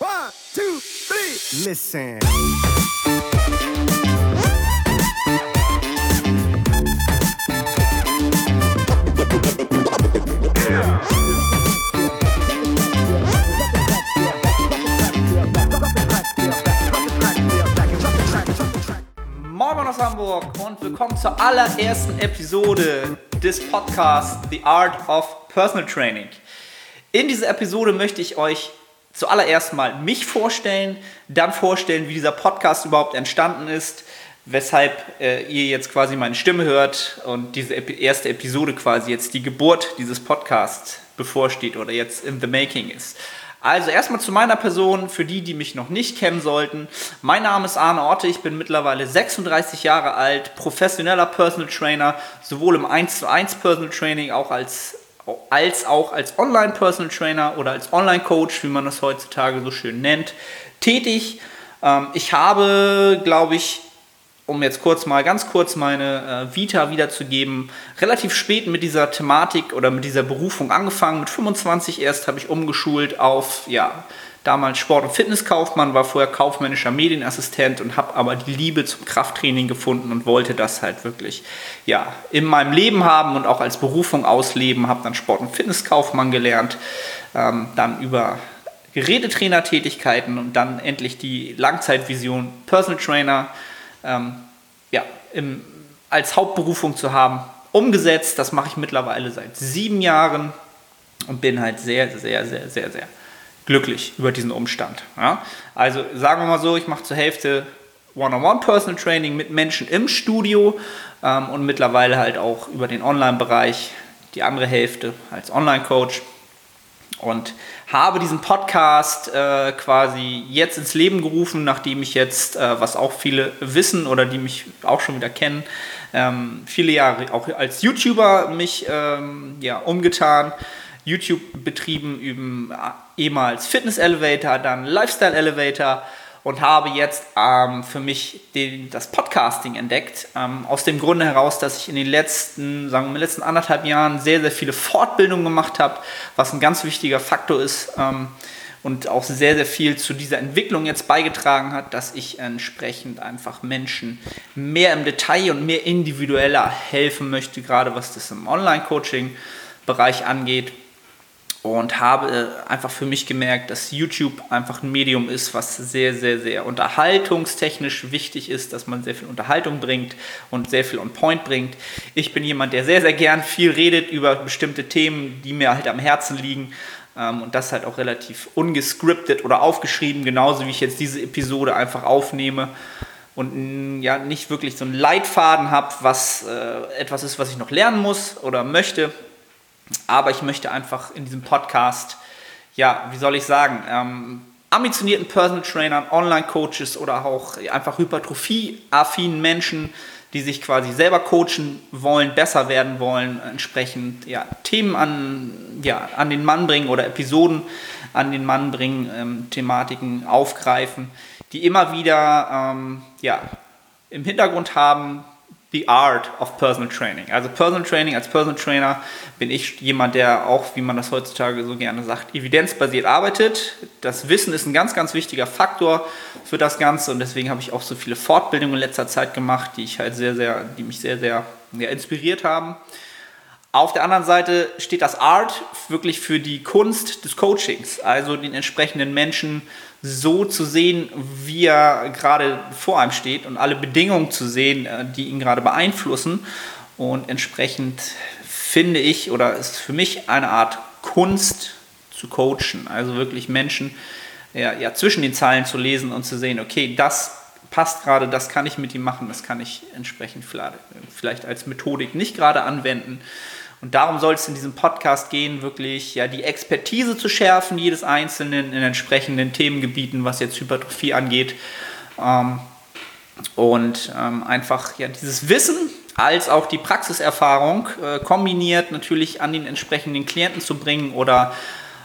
One, two, three. Listen. Aus Hamburg und willkommen zur allerersten Episode des Podcasts The Art of Personal Training. In dieser Episode möchte ich euch zuallererst mal mich vorstellen, dann vorstellen, wie dieser Podcast überhaupt entstanden ist, weshalb äh, ihr jetzt quasi meine Stimme hört und diese erste Episode quasi jetzt die Geburt dieses Podcasts bevorsteht oder jetzt in the making ist. Also erstmal zu meiner Person, für die, die mich noch nicht kennen sollten. Mein Name ist Arne Orte, ich bin mittlerweile 36 Jahre alt, professioneller Personal Trainer, sowohl im 1 zu 1 Personal Training auch als, als auch als Online Personal Trainer oder als Online Coach, wie man das heutzutage so schön nennt, tätig. Ähm, ich habe, glaube ich, um jetzt kurz mal ganz kurz meine äh, Vita wiederzugeben, relativ spät mit dieser Thematik oder mit dieser Berufung angefangen. Mit 25 erst habe ich umgeschult auf, ja, damals Sport- und Fitnesskaufmann, war vorher kaufmännischer Medienassistent und habe aber die Liebe zum Krafttraining gefunden und wollte das halt wirklich, ja, in meinem Leben haben und auch als Berufung ausleben. Habe dann Sport- und Fitnesskaufmann gelernt, ähm, dann über Gerätetrainertätigkeiten und dann endlich die Langzeitvision Personal Trainer ähm, ja, im, als Hauptberufung zu haben, umgesetzt. Das mache ich mittlerweile seit sieben Jahren und bin halt sehr, sehr, sehr, sehr, sehr glücklich über diesen Umstand. Ja? Also sagen wir mal so, ich mache zur Hälfte One-on-One Personal Training mit Menschen im Studio ähm, und mittlerweile halt auch über den Online-Bereich die andere Hälfte als Online-Coach und habe diesen Podcast äh, quasi jetzt ins Leben gerufen, nachdem ich jetzt, äh, was auch viele wissen oder die mich auch schon wieder kennen, ähm, viele Jahre auch als YouTuber mich ähm, ja, umgetan, YouTube betrieben, üben ehemals Fitness Elevator, dann Lifestyle Elevator und habe jetzt ähm, für mich den, das Podcasting entdeckt. Ähm, aus dem Grunde heraus, dass ich in den letzten, sagen wir, den letzten anderthalb Jahren sehr, sehr viele Fortbildungen gemacht habe, was ein ganz wichtiger Faktor ist ähm, und auch sehr, sehr viel zu dieser Entwicklung jetzt beigetragen hat, dass ich entsprechend einfach Menschen mehr im Detail und mehr individueller helfen möchte, gerade was das im Online-Coaching-Bereich angeht und habe einfach für mich gemerkt, dass YouTube einfach ein Medium ist, was sehr, sehr, sehr unterhaltungstechnisch wichtig ist, dass man sehr viel Unterhaltung bringt und sehr viel on point bringt. Ich bin jemand, der sehr, sehr gern viel redet über bestimmte Themen, die mir halt am Herzen liegen ähm, und das halt auch relativ ungescriptet oder aufgeschrieben, genauso wie ich jetzt diese Episode einfach aufnehme und ja nicht wirklich so einen Leitfaden habe, was äh, etwas ist, was ich noch lernen muss oder möchte, aber ich möchte einfach in diesem Podcast, ja, wie soll ich sagen, ähm, ambitionierten Personal Trainern, Online-Coaches oder auch einfach hypertrophie-affinen Menschen, die sich quasi selber coachen wollen, besser werden wollen, entsprechend ja, Themen an, ja, an den Mann bringen oder Episoden an den Mann bringen, ähm, Thematiken aufgreifen, die immer wieder ähm, ja, im Hintergrund haben, The Art of Personal Training. Also Personal Training als Personal Trainer bin ich jemand, der auch, wie man das heutzutage so gerne sagt, evidenzbasiert arbeitet. Das Wissen ist ein ganz, ganz wichtiger Faktor für das Ganze und deswegen habe ich auch so viele Fortbildungen in letzter Zeit gemacht, die ich halt sehr, sehr, die mich sehr, sehr ja, inspiriert haben. Auf der anderen Seite steht das Art wirklich für die Kunst des Coachings, also den entsprechenden Menschen so zu sehen, wie er gerade vor einem steht und alle Bedingungen zu sehen, äh, die ihn gerade beeinflussen. Und entsprechend finde ich oder ist für mich eine Art Kunst zu coachen, also wirklich Menschen ja, ja, zwischen den Zeilen zu lesen und zu sehen, okay, das passt gerade, das kann ich mit ihm machen, das kann ich entsprechend vielleicht als Methodik nicht gerade anwenden. Und darum soll es in diesem Podcast gehen, wirklich ja, die Expertise zu schärfen, jedes Einzelnen in entsprechenden Themengebieten, was jetzt Hypertrophie angeht. Ähm, und ähm, einfach ja, dieses Wissen als auch die Praxiserfahrung äh, kombiniert natürlich an den entsprechenden Klienten zu bringen oder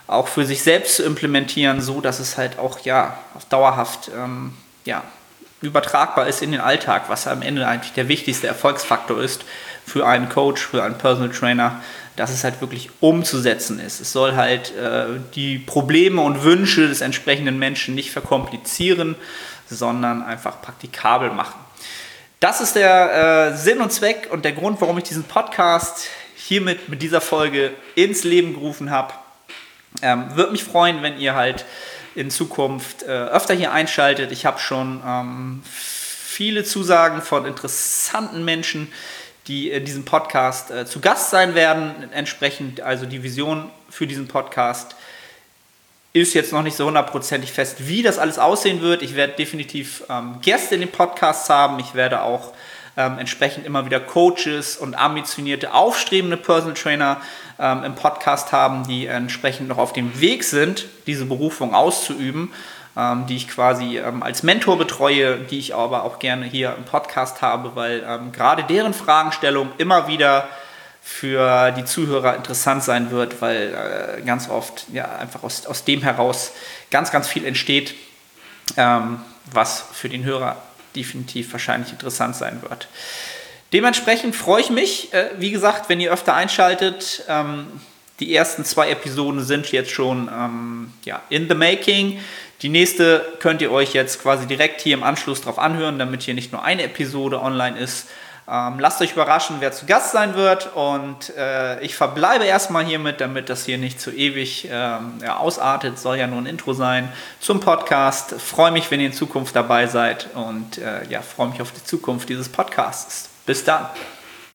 auch für sich selbst zu implementieren, so dass es halt auch ja dauerhaft ähm, ja, übertragbar ist in den Alltag, was am Ende eigentlich der wichtigste Erfolgsfaktor ist für einen Coach, für einen Personal Trainer, dass es halt wirklich umzusetzen ist. Es soll halt äh, die Probleme und Wünsche des entsprechenden Menschen nicht verkomplizieren, sondern einfach praktikabel machen. Das ist der äh, Sinn und Zweck und der Grund, warum ich diesen Podcast hiermit mit dieser Folge ins Leben gerufen habe. Ähm, Würde mich freuen, wenn ihr halt in Zukunft äh, öfter hier einschaltet. Ich habe schon ähm, viele Zusagen von interessanten Menschen, die in diesem Podcast äh, zu Gast sein werden. Entsprechend also die Vision für diesen Podcast ist jetzt noch nicht so hundertprozentig fest, wie das alles aussehen wird. Ich werde definitiv ähm, Gäste in den Podcasts haben. Ich werde auch ähm, entsprechend immer wieder Coaches und ambitionierte, aufstrebende Personal Trainer ähm, im Podcast haben, die entsprechend noch auf dem Weg sind, diese Berufung auszuüben, ähm, die ich quasi ähm, als Mentor betreue, die ich aber auch gerne hier im Podcast habe, weil ähm, gerade deren Fragestellung immer wieder für die Zuhörer interessant sein wird, weil äh, ganz oft ja einfach aus, aus dem heraus ganz, ganz viel entsteht, ähm, was für den Hörer definitiv wahrscheinlich interessant sein wird. Dementsprechend freue ich mich, äh, wie gesagt, wenn ihr öfter einschaltet. Ähm, die ersten zwei Episoden sind jetzt schon ähm, ja, in the making. Die nächste könnt ihr euch jetzt quasi direkt hier im Anschluss drauf anhören, damit hier nicht nur eine Episode online ist. Ähm, lasst euch überraschen, wer zu Gast sein wird. Und äh, ich verbleibe erstmal hiermit, damit das hier nicht zu ewig ähm, ja, ausartet. Soll ja nur ein Intro sein zum Podcast. Freue mich, wenn ihr in Zukunft dabei seid und äh, ja, freue mich auf die Zukunft dieses Podcasts. Bis dann.